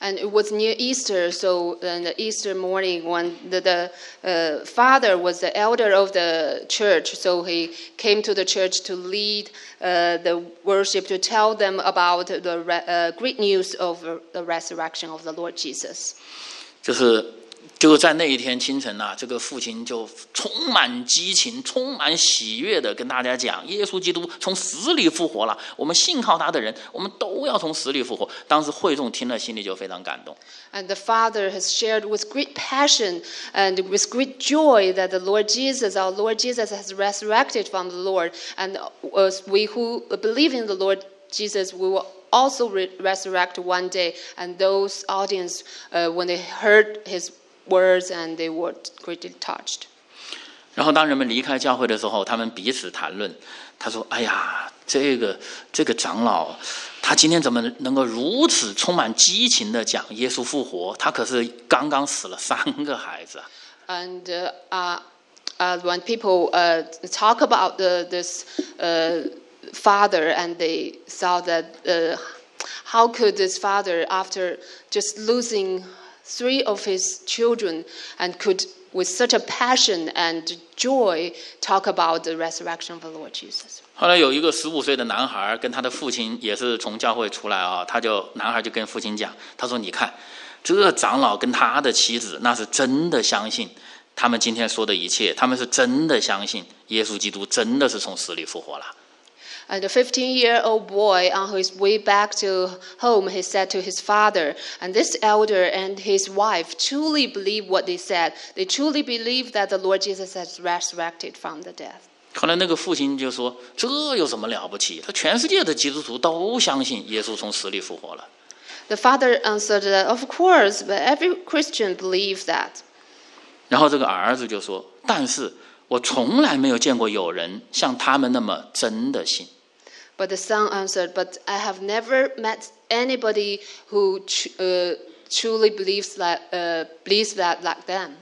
S2: And it was near Easter, so on the Easter morning, when the, the uh, father was the elder of the church, so he came to the church to lead uh, the worship, to tell them about the re- uh, great news of the resurrection of the Lord Jesus.
S1: 就是就是在那一天清晨啊，这个父亲就充满激情、充满喜悦的跟大家讲，耶稣基督从死里复活了。我们信靠他的人，我们都要从死里复活。当时会众听了，心里就非常感动。
S2: And the father has shared with great passion and with great joy that the Lord Jesus, our Lord Jesus, has resurrected from the Lord. And as we who believe in the Lord Jesus, we will also re- resurrect one day. And those audience, uh, when they heard his words, and they were greatly touched.
S1: 然后当人们离开教会的时候，他们彼此谈论，他说：“哎呀，这个这个长老，他今天怎么能够如此充满激情的讲耶稣复活？他可是刚刚死了三个孩子啊！”
S2: And uh, uh, uh, when people uh, talk about the, this uh, father, and they saw that uh, how could this father, after just losing three of his children, and could with such a passion and joy talk about the resurrection of the Lord Jesus.
S1: 后来有一个十五岁的男孩跟他的父亲也是从教会出来啊，他就男孩就跟父亲讲，他说：“你看，这长老跟他的妻子那是真的相信他们今天说的一切，他们是真的相信耶稣基督真的是从死里复活了。”
S2: And the 15 year old boy, on his way back to home, he said to his father, and this elder and his wife truly believe what they said. They truly believe that the Lord Jesus has resurrected from the dead.
S1: 后来那个父亲就说：“这有什么了不起？他全世界的基督徒都相信耶稣从死里复活了。
S2: The father answered that, Of course, but every Christian believes that.
S1: ”然后这个儿子就说：“但是我从来没有见过有人像他们那么真的信。”
S2: But the son answered, But I have never met anybody who tr- uh, truly believes that, uh, believes that like them.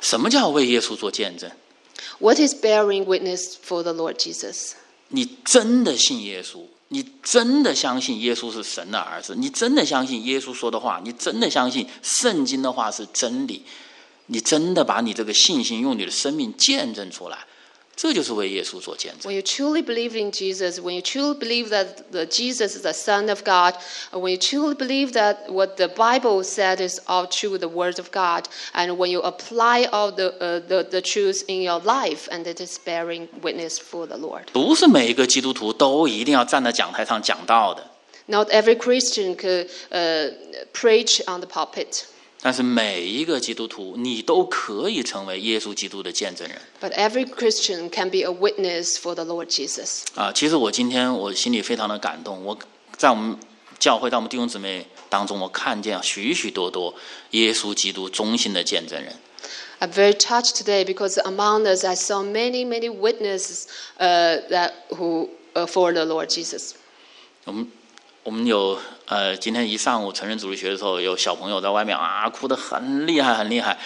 S1: 什么叫为耶稣做见证
S2: ？What is bearing witness for the Lord Jesus?
S1: 你真的信耶稣，你真的相信耶稣是神的儿子，你真的相信耶稣说的话，你真的相信圣经的话是真理，你真的把你这个信心用你的生命见证出来，这就是为耶稣做见证。
S2: When you truly believe in Jesus, when you truly believe that the Jesus is the Son of God, and when you truly believe that what the Bible said is all true, the Word of God, and when you apply all the, uh, the, the truths in your life, and it is bearing witness for the Lord.
S1: 不是每一个基督徒都一定要站在讲台上讲道的，
S2: Not every Christian could uh, preach on the pulpit,
S1: 但是每一个基督徒，你都可以成为耶稣基督的见证人
S2: but every Christian can be a witness for the Lord Jesus.
S1: 啊！其实我今天我心里非常的感动，我在我们教会，在我们弟兄姊妹当中，我看见许许多多耶稣基督忠心的见证人。
S2: I'm very touched today because among us I saw many, many witnesses uh, that who uh, for the Lord Jesus.
S1: 我们我们有呃，今天一上午成人主日学的时候，有小朋友在外面啊，哭得很厉害，很厉害。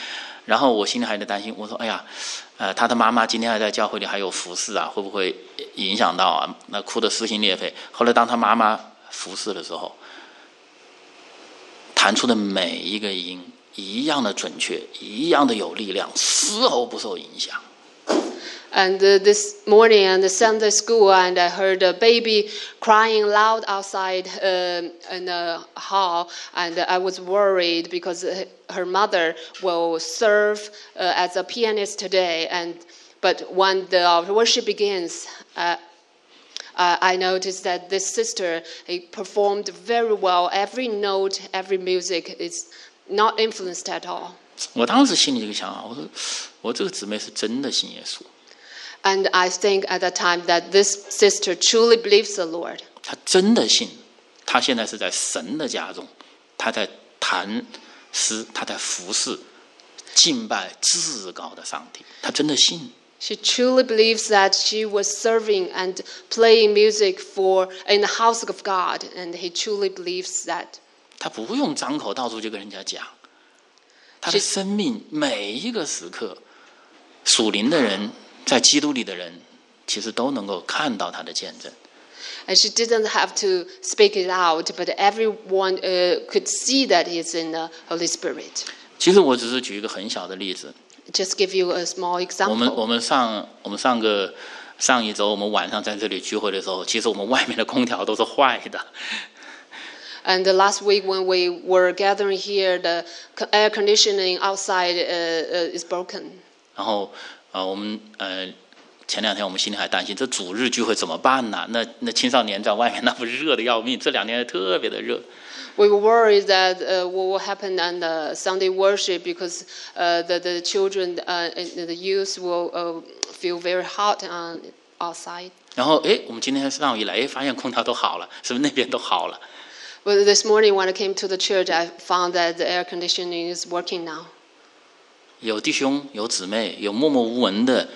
S1: 然后我心里还在担心，我说：“哎呀，呃，他的妈妈今天还在教会里还有服侍啊，会不会影响到啊？那哭得撕心裂肺。”后来当他妈妈服侍的时候，弹出的每一个音一样的准确，一样的有力量，丝毫不受影响。
S2: And uh, this morning at the Sunday school, and I heard a baby crying loud outside uh, in the hall, and I was worried because uh, her mother will serve uh, as a pianist today. And but when the worship begins, uh, uh, I noticed that this sister he performed very well. Every note, every music is not influenced at all.
S1: 我当时心里就想啊，我说我这个姊妹是真的信耶稣，
S2: And I think at that time that this sister truly believes the Lord.
S1: 她真的信，她现在是在神的家中，她在弹诗，她在服侍、敬拜至高的上帝，她真的信。
S2: She truly believes that she was serving and playing music for in the house of God, and he truly believes that.
S1: 她不用张口到处就跟人家讲，她的
S2: 是
S1: 生命每一个时刻，属灵的人 在基督里的人，其实都能够看到她的见证。
S2: And she didn't have to speak it out, but everyone uh, could see that he's in the Holy Spirit.
S1: 其实我只是举一个很小的例子，
S2: Just give you a small
S1: 我们我
S2: example.
S1: 们上我们上个上一周我们晚上在这里聚会的时候，其实我们外面的空调都是坏的，
S2: And the last week when we were gathering here, the co- air conditioning outside uh, uh, is broken.
S1: 然后 呃我们呃前两天我们心里还担心这主日聚会怎么办呢？那那青少年在外面那不热的要命，这两天特别的热。
S2: We were worried that uh, what will happen on the Sunday worship because uh, the, the children uh, and the youth will uh, feel very hot on outside.
S1: 然后诶，我们今天上午一来，诶，发现空调都好了，是不是那边都好了？
S2: But this morning when I came to the church, I found that the air conditioning is working now.
S1: 有弟兄，有姊妹，有默默无闻的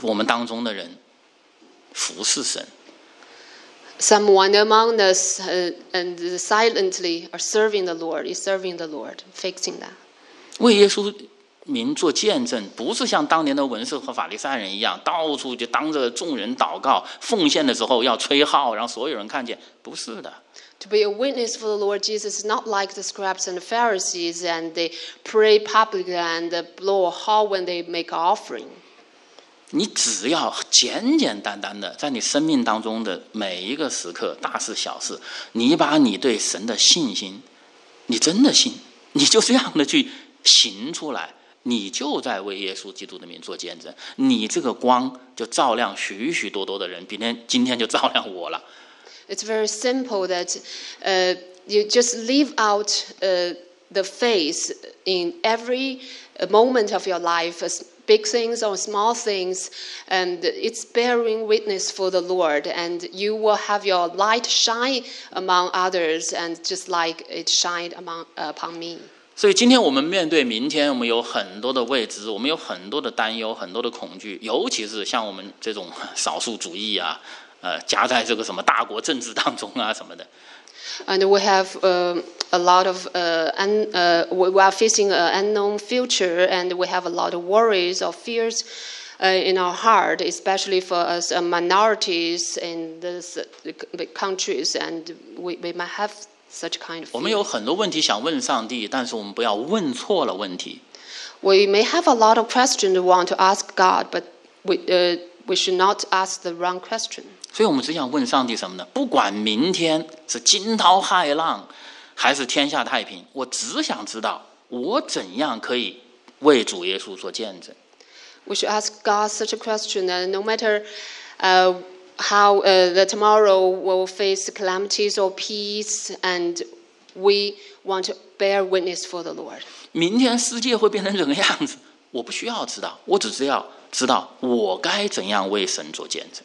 S1: 我们当中的人服侍神。
S2: Someone among us and silently are serving the Lord, is serving the Lord, fixing that.
S1: 为耶稣民做见证，不是像当年的文士和法利赛人一样，到处就当着众人祷告、奉献的时候要吹号，让所有人看见，不是的。
S2: To be a witness for the Lord Jesus not like the scribes and the Pharisees, and they pray publicly and blow a horn when they make offering.
S1: 你只要简简单单的在你生命当中的每一个时刻，大事小事，你把你对神的信心，你真的信，你就这样的去行出来，你就在为耶稣基督的名做见证，你这个光就照亮许许多多的人，比天今天就照亮我了。
S2: It's very simple that uh, you just live out uh, the faith in every uh, moment of your life, as big things or small things, and it's bearing witness for the Lord, and you will have your light shine among others, and just like it shined among, upon me.
S1: 所以今天我们面对明天，我们有很多的未知，我们有很多的担忧，很多的恐惧，尤其是像我们这种少数主义啊， 呃，夹在这个什么大国政治当中啊什么的。
S2: And we have um, a lot of, uh, un, uh, we we are facing an unknown future, and we have a lot of worries or fears uh, in our heart, especially for us uh, minorities in these uh, c- countries, and we, we might have such kind of
S1: 我们
S2: fear.
S1: 有很多问题想问上帝，但是我们不要问错了问题。
S2: We may have a lot of questions we want to ask God, but we, uh, we should not ask the wrong question.
S1: 所以我们只想问上帝什么呢？不管明天是惊涛骇浪，还是天下太平，我只想知道我怎样可以为主耶稣做见证。
S2: We should ask God such a question that no matter uh, how uh, the tomorrow will face calamities or peace, and we want to bear witness for the Lord.
S1: 明天世界会变成什么样子，我不需要知道，我只是要知道我该怎样为神做见证。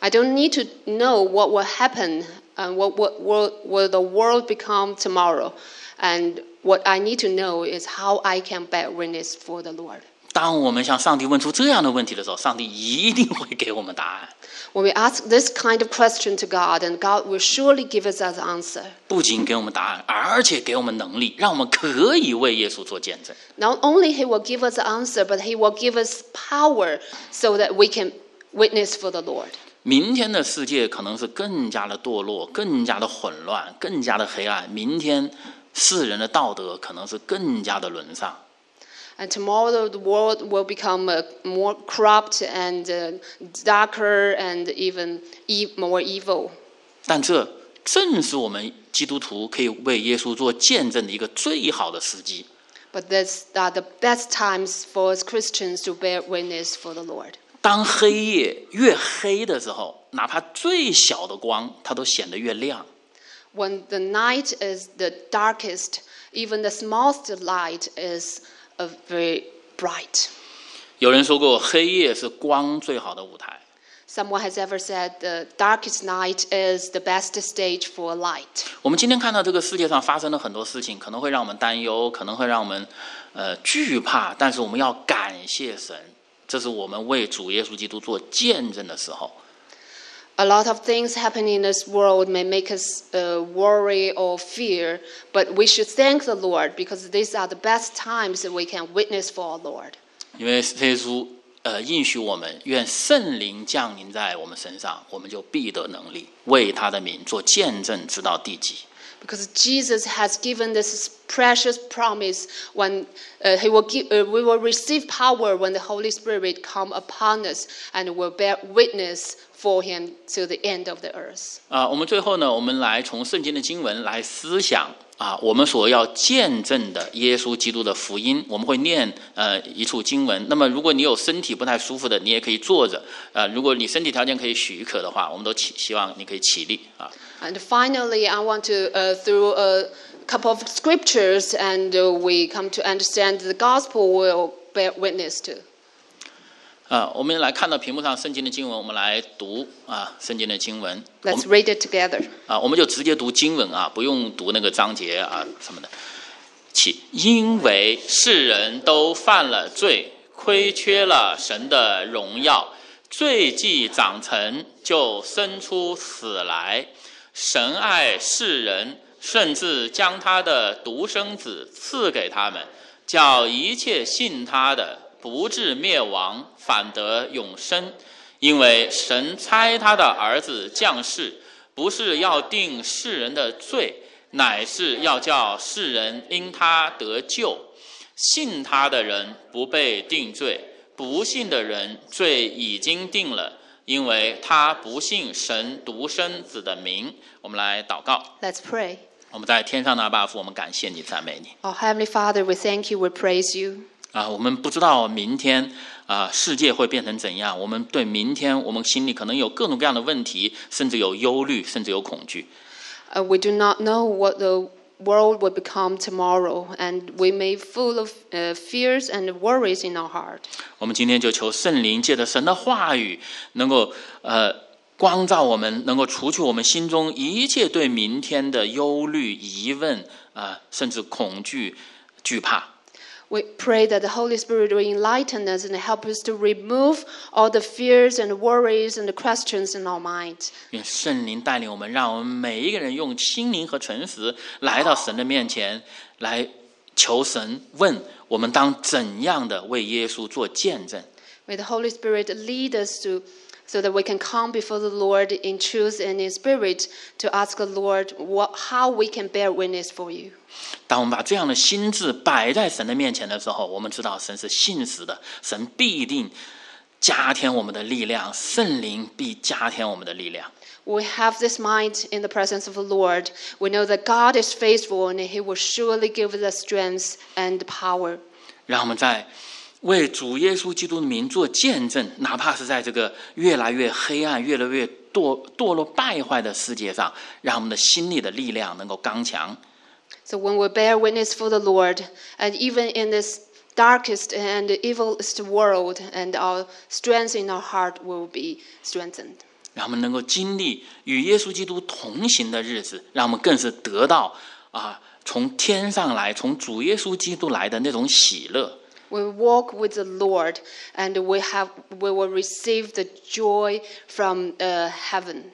S2: I don't need to know what will happen and what, what will, will the world become tomorrow. And what I need to know is how I can bear witness for the Lord.
S1: 当我们向上帝问出这样的问题的时候，上帝一定会给我们答案。
S2: When we ask this kind of question to God, and God will surely give us an answer.
S1: 不仅给我们答案，而且给我们能力，让我们可以为耶稣做见证。
S2: Not only He will give us the answer, but He will give us power so that we can witness for the Lord.
S1: 明天的世界可能是更加的堕落，更加的混乱，更加的黑暗。明天世人的道德可能是更加的沦丧。
S2: And tomorrow the world will become uh, more corrupt and uh, darker and even e- more evil.
S1: 但这正是我们基督徒可以为耶稣做见证的一个最好的时机。
S2: But these are the best times for us Christians to bear witness for the Lord.
S1: 当黑夜越黑的时候，哪怕最小的光，它都显得越亮。
S2: When the night is the darkest, even the smallest light is uh, very bright.
S1: 有人说过，黑夜是光最好的舞台。
S2: Someone has ever said the darkest night is the best stage for light.
S1: 我们今天看到这个世界上发生了很多事情，可能会让我们担忧，可能会让我们呃惧怕，但是我们要感谢神，这是我们为主耶稣基督做见证的时候。
S2: A lot of things happening in this world may make us uh, worry or fear, but we should thank the Lord because these are the best times that we can witness for our Lord.
S1: 因为耶稣呃应许我们，愿圣灵降临在我们身上，我们就必得能力，为他的名做见证，直到地极。
S2: Because Jesus has given this precious promise when uh, he will give, uh, we will receive power when the Holy Spirit come upon us and will bear witness for him to the end of the earth.
S1: 啊，我们最后呢，我们来从圣经的经文来思想啊，我们所要见证的耶稣基督的福音。我们会念呃一处经文。那么，如果你有身体不太舒服的，你也可以坐着。呃，如果你身体条件可以许可的话，我们都起希望你可以起立啊。
S2: And finally, I want to, uh, through a couple of scriptures, and uh, we come to understand the gospel will bear witness to.
S1: 啊，我们来看到屏幕上圣经的经文，我们来读啊圣经的经文。我们
S2: Let's read it together.
S1: 啊，我们就直接读经文啊，不用读那个章节啊什么的。起，因为世人都犯了罪，亏缺了神的荣耀，罪既长成，就生出死来。 神爱世人，甚至将他的独生子赐给他们，叫一切信他的不至灭亡，反得永生。因为神差他的儿子降世，不是要定世人的罪，乃是要叫世人因他得救。信他的人不被定罪，不信的人罪已经定了，因为他不信神独生子的名。我们来祷告。
S2: Let's pray.
S1: 我们在天上的阿爸父，我们感谢你，赞美你
S2: Our Heavenly Father, we thank you, we praise you.
S1: 啊！我们不知道明天啊世界会变成怎样，我们对明天我们心里可能有各种各样的问题，甚至有忧虑，甚至有恐惧。
S2: Uh, we do not know what the world will become tomorrow, and we may full of fears and worries in our heart.
S1: 我们今天就求圣灵借着神的话语，能够呃光照我们，能够除去我们心中一切对明天的忧虑、疑问啊、甚至恐惧、惧怕。
S2: We pray that the Holy Spirit will enlighten us and help us to remove all the fears and worries and the questions in our mind.
S1: 愿圣灵带领我们，让我们每一个人用心灵和诚实来到神的面前，来求神问我们当怎样的为耶稣做见证。
S2: May the Holy Spirit lead us to so that we can come before the Lord in truth and in spirit to ask the Lord what, how we can bear witness for you.
S1: 当我们把这样的心智摆在神的面前的时候，我们知道神是信实的，神必定加添我们的力量，圣灵必加添我们的力量。
S2: We have this mind in the presence of the Lord. We know that God is faithful and He will surely give us the strength and power.
S1: 让我们在 为主耶稣基督的名做见证，哪怕是在这个越来越黑暗、越来越堕堕落败坏的世界上，让我们的心里的力量能够刚强。
S2: So when we bear witness for the Lord, and even in this darkest and evilest world, and our strength in our heart will be strengthened.
S1: 让我们能够经历与耶稣基督同行的日子，让我们更是得到啊从天上来、从主耶稣基督来的那种喜乐。
S2: We walk with the Lord, and we have we will receive the joy from uh, heaven.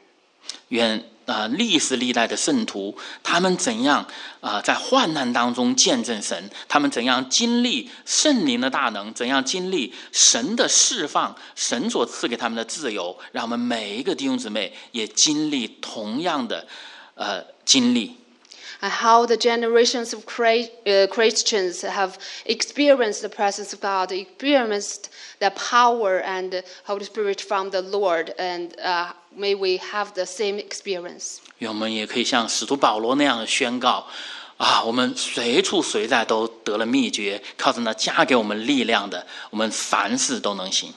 S1: 愿啊历史历代的圣徒，他们怎样啊、在患难当中见证神，他们怎样经历圣灵的大能，怎样经历神的释放，神所赐给他们的自由，让我们每一个弟兄姊妹也经历同样的呃经历。
S2: And how the generations of Chri- uh, Christians have experienced the presence of God, experienced the power and the Holy Spirit from the Lord, and uh, may we have the same experience.
S1: 愿我们也可以像使徒保罗那样的宣告啊，我们随处随在都得了秘诀，靠着那加给我们力量的，我们凡事都能行。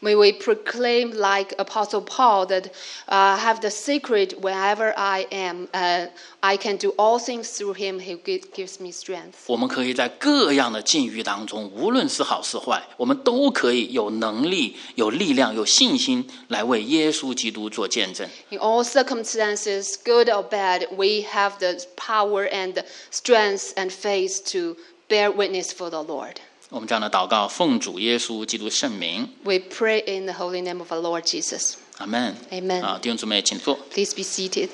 S2: May we proclaim, like Apostle Paul, that uh, have the secret wherever I am. Uh, I can do all things through Him who gi- gives me strength.
S1: 我们可以在各样的境遇当中，无论是好是坏，我们都可以有能力、有力量、有信心来为耶稣基督做见证。
S2: In all circumstances, good or bad, we have the power and the strength and faith to bear witness for the Lord.
S1: 我们这样的祷告，奉主耶稣基督圣名
S2: ，We pray in the holy name of our Lord Jesus.
S1: Amen.。
S2: Amen.
S1: 啊，弟兄姊妹，请坐。
S2: Please be seated.